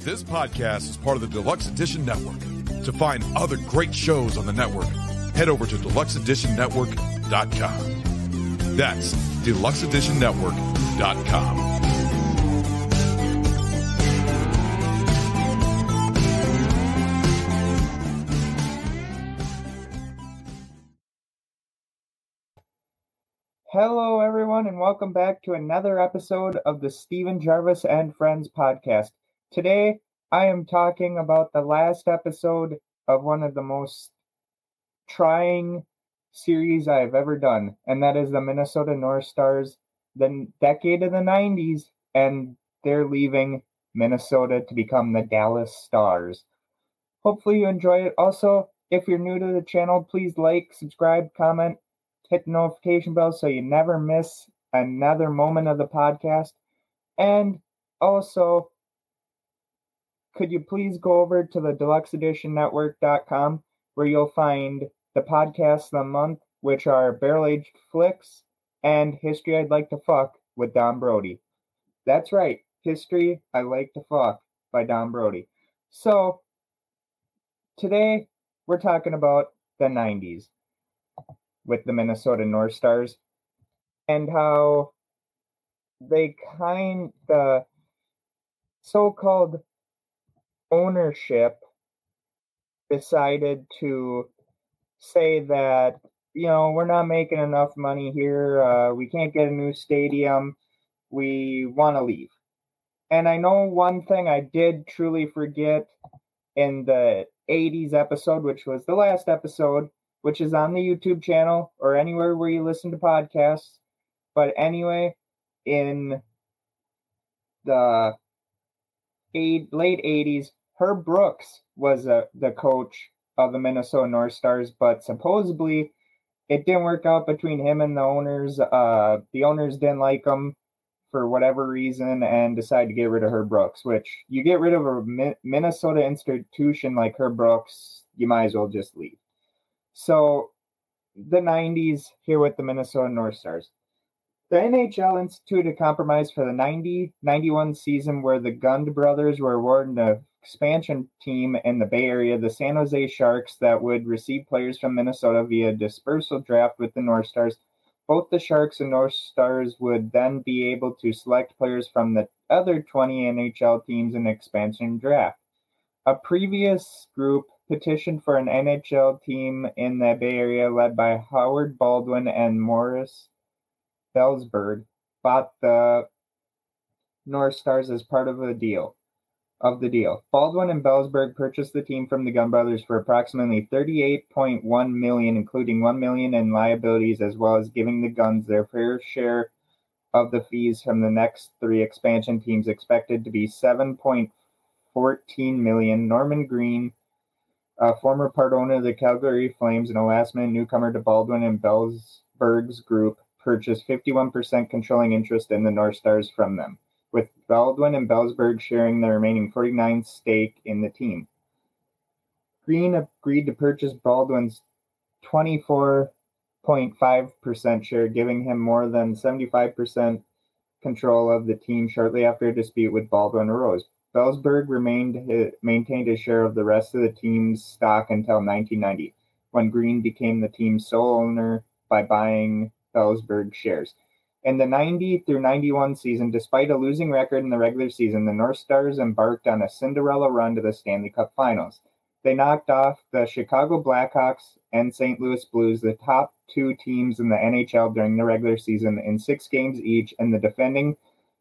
This podcast is part of the Deluxe Edition Network. To find other great shows on the network, head over to deluxeeditionnetwork.com. That's deluxeeditionnetwork.com. Hello, everyone, and welcome back to another episode of the Steven Gervais and Friends podcast. Today, I am talking about the last episode of one of the most trying series I've ever done, and that is the Minnesota North Stars, the decade of the 90s, and they're leaving Minnesota to become the Dallas Stars. Hopefully, you enjoy it. Also, if you're new to the channel, please like, subscribe, comment, hit the notification bell so you never miss another moment of the podcast. And also, could you please go over to the deluxeeditionnetwork.com where you'll find the podcasts of the month, which are Barrel Aged Flicks and History I'd Like to Fuck with Don Brody. That's right, History I Like to Fuck by Don Brody. So, today we're talking about the 90s with the Minnesota North Stars and how they kind the so-called ownership decided to say that you know we're not making enough money here uh, we can't get a new stadium we want to leave and i know one thing i did truly forget in the 80s episode which was the last episode which is on the YouTube channel or anywhere where you listen to podcasts. But anyway, in the eight, late 80s, Herb Brooks was uh, the coach of the Minnesota North Stars, but supposedly it didn't work out between him and the owners. Uh, the owners didn't like him for whatever reason and decided to get rid of Herb Brooks, which you get rid of a Minnesota institution like Herb Brooks, you might as well just leave. So the 90s here with the Minnesota North Stars. The NHL instituted a compromise for the 90 91 season where the Gund brothers were awarded an expansion team in the Bay Area, the San Jose Sharks, that would receive players from Minnesota via dispersal draft with the North Stars. Both the Sharks and North Stars would then be able to select players from the other 20 NHL teams in expansion draft. A previous group petitioned for an NHL team in the Bay Area led by Howard Baldwin and Morris Belzberg bought the North Stars as part of the deal. Of the deal, Baldwin and Belzberg purchased the team from the Gund brothers for approximately 38.1 million, including 1 million in liabilities, as well as giving the Gunds their fair share of the fees from the next three expansion teams, expected to be 7.14 million. Norman Green a former part owner of the Calgary Flames and a last minute newcomer to Baldwin and Belzberg's group, purchased 51% controlling interest in the North Stars from them, with Baldwin and Belzberg sharing the remaining 49 stake in the team. Green agreed to purchase Baldwin's 24.5% share, giving him more than 75% control of the team shortly after a dispute with Baldwin arose. Belzberg remained maintained his share of the rest of the team's stock until 1990, when Green became the team's sole owner by buying Belzberg shares. In the 90 through 91 season, despite a losing record in the regular season, the North Stars embarked on a Cinderella run to the Stanley Cup Finals. They knocked off the Chicago Blackhawks and St. Louis Blues, the top two teams in the NHL during the regular season, in six games each, and the defending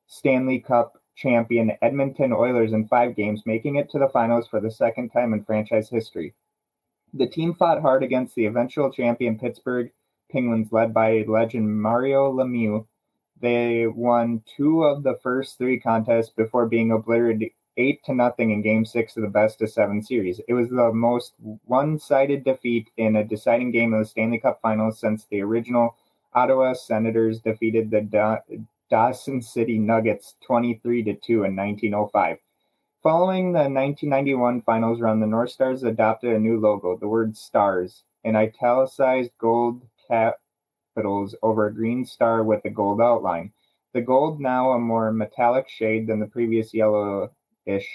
Stanley Cup champion Edmonton Oilers in five games, making it to the finals for the second time in franchise history. The team fought hard against the eventual champion Pittsburgh Penguins, led by legend Mario Lemieux. They won two of the first three contests before being obliterated eight to nothing in Game Six of the best of seven series. It was the most one-sided defeat in a deciding game of the Stanley Cup Finals since the original Ottawa Senators defeated the Dawson City Nuggets 23 to 2 in 1905. Following the 1991 finals run, the North Stars adopted a new logo, the word STARS, in italicized gold capitals over a green star with a gold outline. The gold now a more metallic shade than the previous yellowish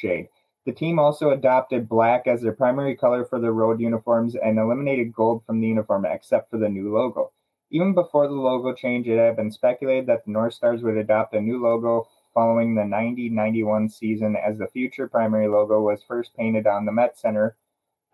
shade. The team also adopted black as their primary color for their road uniforms and eliminated gold from the uniform except for the new logo. Even before the logo change, it had been speculated that the North Stars would adopt a new logo following the 90 91 season, as the future primary logo was first painted on the Met Center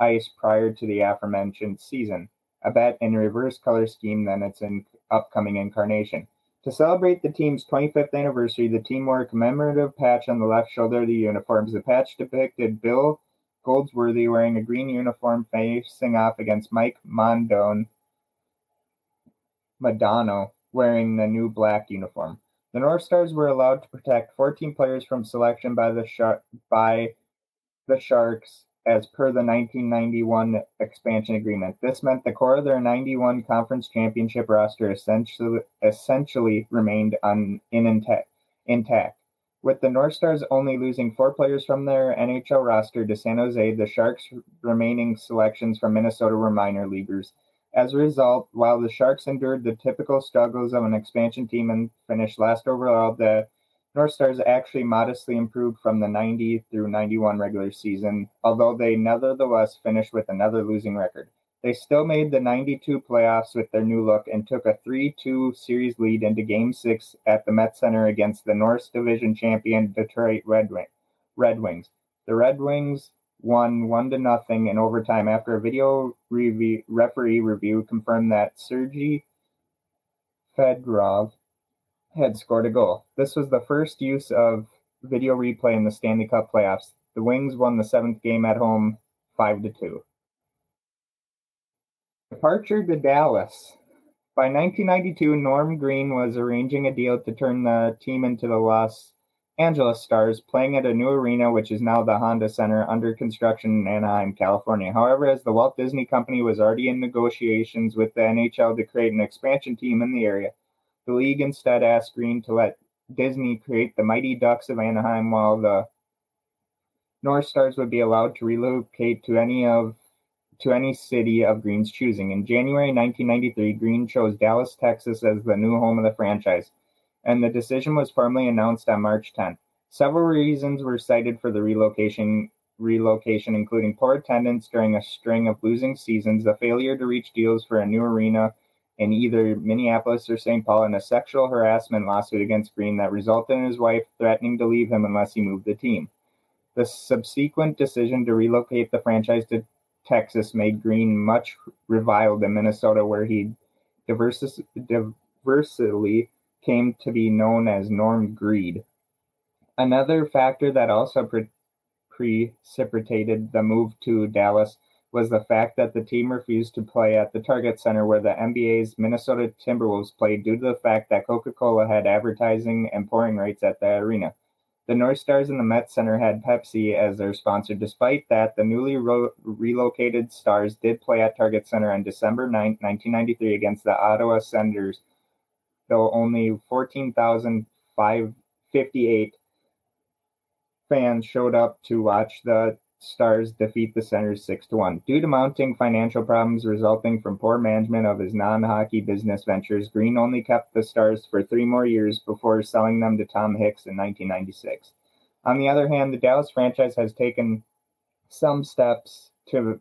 ice prior to the aforementioned season, a bet in reverse color scheme than its in upcoming incarnation. To celebrate the team's 25th anniversary, the team wore a commemorative patch on the left shoulder of the uniforms. The patch depicted Bill Goldsworthy wearing a green uniform facing off against Mike Mondone Modano wearing the new black uniform. The North Stars were allowed to protect 14 players from selection by the by the Sharks as per the 1991 expansion agreement. This meant the core of their 91 conference championship roster essentially, essentially remained un, in intact, intact. With the North Stars only losing four players from their NHL roster to San Jose, the Sharks' remaining selections from Minnesota were minor leaguers. As a result, while the Sharks endured the typical struggles of an expansion team and finished last overall, the North Stars actually modestly improved from the 90 through 91 regular season, although they nevertheless finished with another losing record. They still made the 92 playoffs with their new look and took a 3 2 series lead into Game 6 at the Met Center against the North Division champion Detroit Red, Wing- Red Wings. The Red Wings won one to nothing in overtime after a video review, referee review confirmed that Sergei Fedorov had scored a goal. This was the first use of video replay in the Stanley Cup playoffs. The Wings won the seventh game at home, five to two. Departure to Dallas. By 1992, Norm Green was arranging a deal to turn the team into the Los Angeles Stars, playing at a new arena, which is now the Honda Center, under construction in Anaheim, California. However, as the Walt Disney Company was already in negotiations with the NHL to create an expansion team in the area, the league instead asked Green to let Disney create the Mighty Ducks of Anaheim while the North Stars would be allowed to relocate to any of to any city of Green's choosing. In January 1993, Green chose Dallas, Texas as the new home of the franchise and the decision was formally announced on March 10. Several reasons were cited for the relocation, relocation, including poor attendance during a string of losing seasons, the failure to reach deals for a new arena in either Minneapolis or St. Paul, in a sexual harassment lawsuit against Green that resulted in his wife threatening to leave him unless he moved the team. The subsequent decision to relocate the franchise to Texas made Green much reviled in Minnesota, where he diversely came to be known as Norm Greed. Another factor that also pre- precipitated the move to Dallas was the fact that the team refused to play at the Target Center where the NBA's Minnesota Timberwolves played due to the fact that Coca Cola had advertising and pouring rights at the arena. The North Stars and the Met Center had Pepsi as their sponsor. Despite that, the newly ro- relocated Stars did play at Target Center on December 9, 1993 against the Ottawa Senators though only 14,558 fans showed up to watch the Stars defeat the Senators 6 to 1. Due to mounting financial problems resulting from poor management of his non hockey business ventures, Green only kept the Stars for three more years before selling them to Tom Hicks in 1996. On the other hand, the Dallas franchise has taken some steps to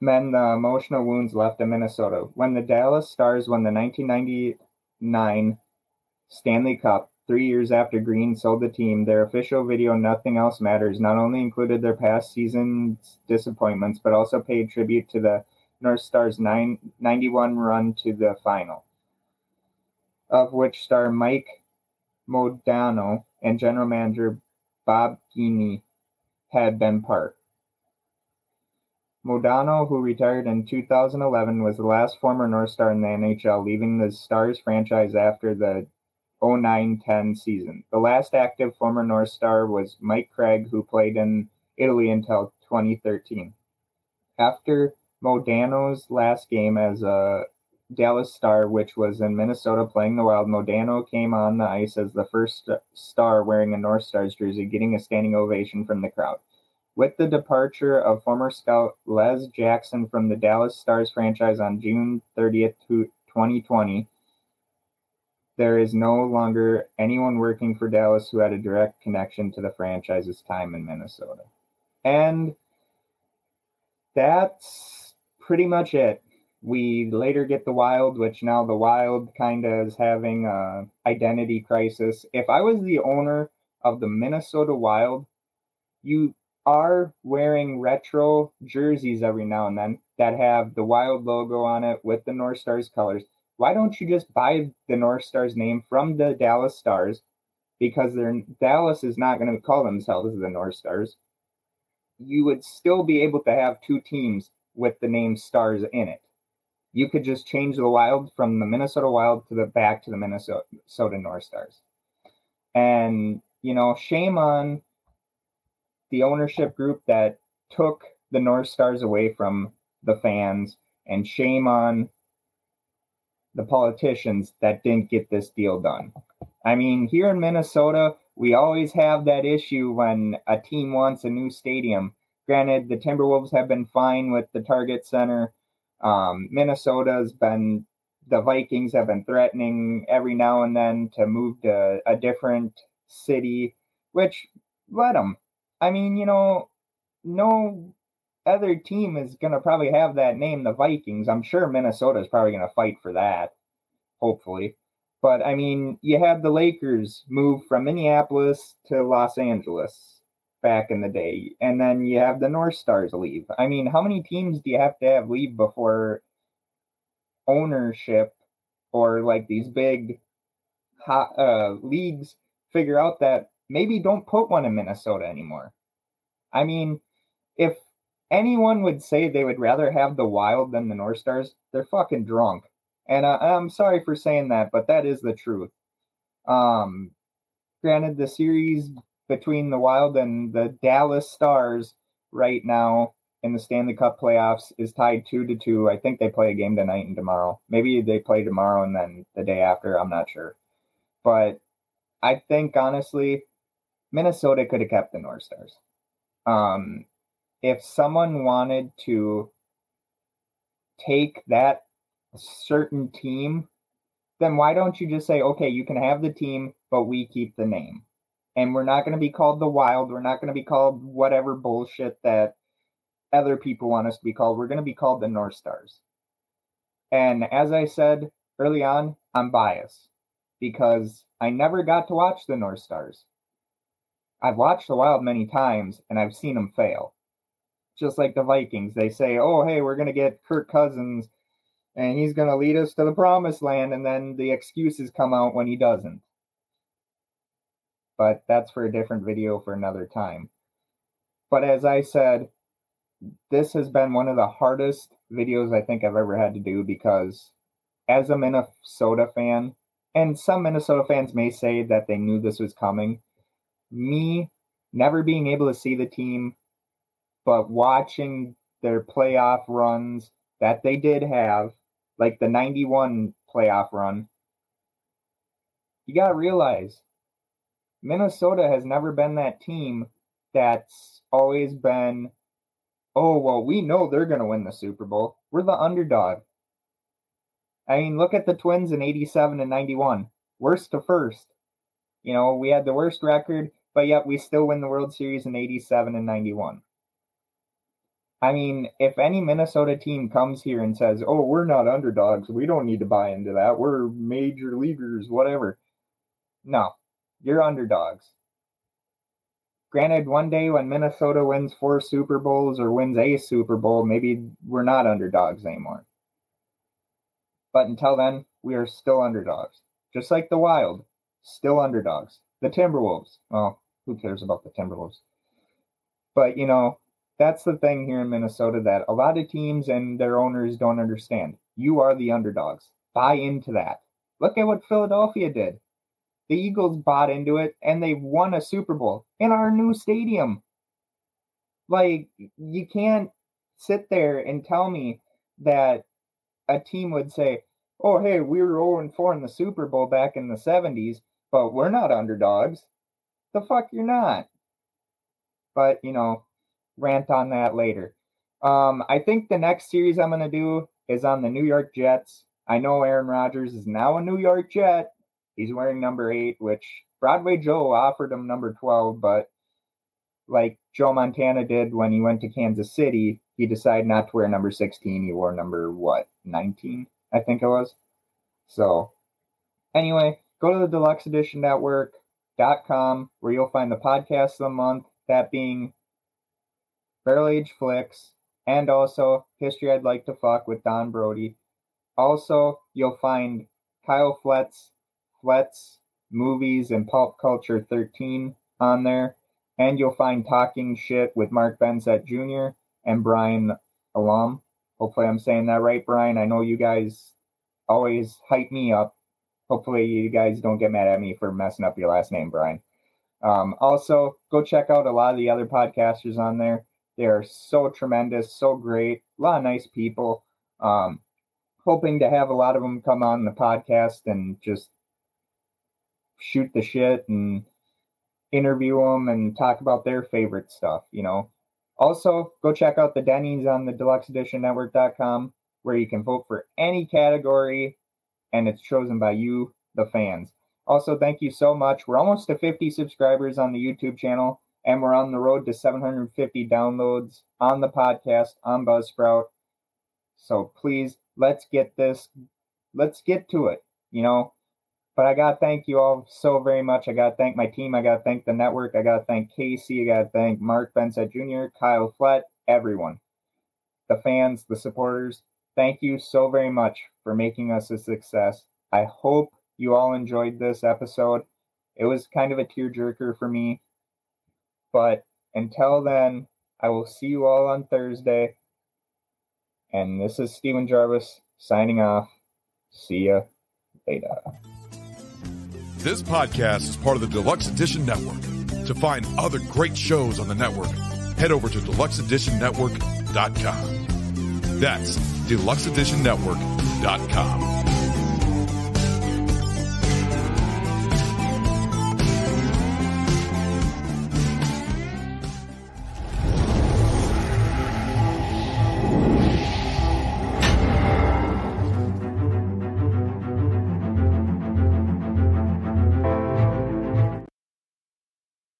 mend the emotional wounds left in Minnesota. When the Dallas Stars won the 1999 Stanley Cup, three years after Green sold the team, their official video Nothing Else Matters not only included their past season's disappointments, but also paid tribute to the North Stars' 9, 91 run to the final, of which star Mike Modano and general manager Bob Gainey had been part. Modano, who retired in 2011, was the last former North Star in the NHL, leaving the Stars franchise after the 09-10 season. The last active former North Star was Mike Craig, who played in Italy until 2013. After Modano's last game as a Dallas Star, which was in Minnesota playing the Wild, Modano came on the ice as the first star wearing a North Stars jersey, getting a standing ovation from the crowd. With the departure of former scout Les Jackson from the Dallas Stars franchise on June 30th, 2020, there is no longer anyone working for Dallas who had a direct connection to the franchise's time in Minnesota. And that's pretty much it. We later get the Wild, which now the Wild kind of is having a identity crisis. If I was the owner of the Minnesota Wild, you are wearing retro jerseys every now and then that have the Wild logo on it with the North Stars colors why don't you just buy the North Stars name from the Dallas Stars? Because they're Dallas is not going to call themselves the North Stars. You would still be able to have two teams with the name Stars in it. You could just change the Wild from the Minnesota Wild to the back to the Minnesota North Stars. And you know, shame on the ownership group that took the North Stars away from the fans, and shame on the politicians that didn't get this deal done. I mean, here in Minnesota, we always have that issue when a team wants a new stadium. Granted, the Timberwolves have been fine with the Target Center. Um, Minnesota's been, the Vikings have been threatening every now and then to move to a different city, which let them. I mean, you know, no other team is going to probably have that name, the Vikings. I'm sure Minnesota is probably going to fight for that, hopefully. But I mean, you had the Lakers move from Minneapolis to Los Angeles back in the day, and then you have the North Stars leave. I mean, how many teams do you have to have leave before ownership or like these big hot, uh, leagues figure out that maybe don't put one in Minnesota anymore? I mean, if anyone would say they would rather have the Wild than the North Stars, they're fucking drunk. And I, I'm sorry for saying that, but that is the truth. Um, granted, the series between the Wild and the Dallas Stars right now in the Stanley Cup playoffs is tied two to two. I think they play a game tonight and tomorrow. Maybe they play tomorrow and then the day after. I'm not sure. But I think honestly, Minnesota could have kept the North Stars. Um, if someone wanted to take that certain team, then why don't you just say, okay, you can have the team, but we keep the name? And we're not going to be called the Wild. We're not going to be called whatever bullshit that other people want us to be called. We're going to be called the North Stars. And as I said early on, I'm biased because I never got to watch the North Stars. I've watched the Wild many times and I've seen them fail just like the Vikings. They say, "Oh, hey, we're going to get Kirk Cousins and he's going to lead us to the promised land," and then the excuses come out when he doesn't. But that's for a different video for another time. But as I said, this has been one of the hardest videos I think I've ever had to do because as a Minnesota fan, and some Minnesota fans may say that they knew this was coming, me never being able to see the team but watching their playoff runs that they did have, like the 91 playoff run, you got to realize Minnesota has never been that team that's always been, oh, well, we know they're going to win the Super Bowl. We're the underdog. I mean, look at the Twins in 87 and 91. Worst to first. You know, we had the worst record, but yet we still win the World Series in 87 and 91. I mean, if any Minnesota team comes here and says, "Oh, we're not underdogs. We don't need to buy into that. We're major leaguers, whatever." No, you're underdogs. Granted, one day when Minnesota wins four Super Bowls or wins a Super Bowl, maybe we're not underdogs anymore. But until then, we are still underdogs. Just like the Wild, still underdogs. The Timberwolves, well, who cares about the Timberwolves? But, you know, that's the thing here in Minnesota that a lot of teams and their owners don't understand. You are the underdogs. Buy into that. Look at what Philadelphia did. The Eagles bought into it and they won a Super Bowl in our new stadium. Like, you can't sit there and tell me that a team would say, oh, hey, we were 0 4 in the Super Bowl back in the 70s, but we're not underdogs. The fuck you're not. But, you know, rant on that later. Um, I think the next series I'm going to do is on the New York Jets. I know Aaron Rodgers is now a New York Jet, He's wearing number eight, which Broadway Joe offered him number 12, but like Joe Montana did when he went to Kansas City, he decided not to wear number 16. He wore number what, 19, I think it was. So, anyway, go to the Deluxe Edition Network.com where you'll find the podcast of the month, that being Barrel Age Flicks, and also History I'd Like to Fuck with Don Brody. Also, you'll find Kyle Fletz, Fletz Movies and Pulp Culture 13 on there. And you'll find Talking Shit with Mark Benzet Jr. and Brian Alum. Hopefully, I'm saying that right, Brian. I know you guys always hype me up. Hopefully, you guys don't get mad at me for messing up your last name, Brian. Um, also, go check out a lot of the other podcasters on there. They are so tremendous, so great, a lot of nice people. Um, hoping to have a lot of them come on the podcast and just shoot the shit and interview them and talk about their favorite stuff, you know. Also, go check out the Denny's on the deluxe edition network.com where you can vote for any category and it's chosen by you, the fans. Also, thank you so much. We're almost to 50 subscribers on the YouTube channel and we're on the road to 750 downloads on the podcast on Buzzsprout. So please, let's get this, let's get to it. You know, but I got to thank you all so very much. I got to thank my team. I got to thank the network. I got to thank Casey. I got to thank Mark Bensett Jr., Kyle Flett, everyone, the fans, the supporters. Thank you so very much for making us a success. I hope you all enjoyed this episode. It was kind of a tearjerker for me. But until then, I will see you all on Thursday. And this is Steven Gervais signing off. See ya later. This podcast is part of the Deluxe Edition Network. To find other great shows on the network, head over to deluxeeditionnetwork.com. That's deluxeeditionnetwork.com.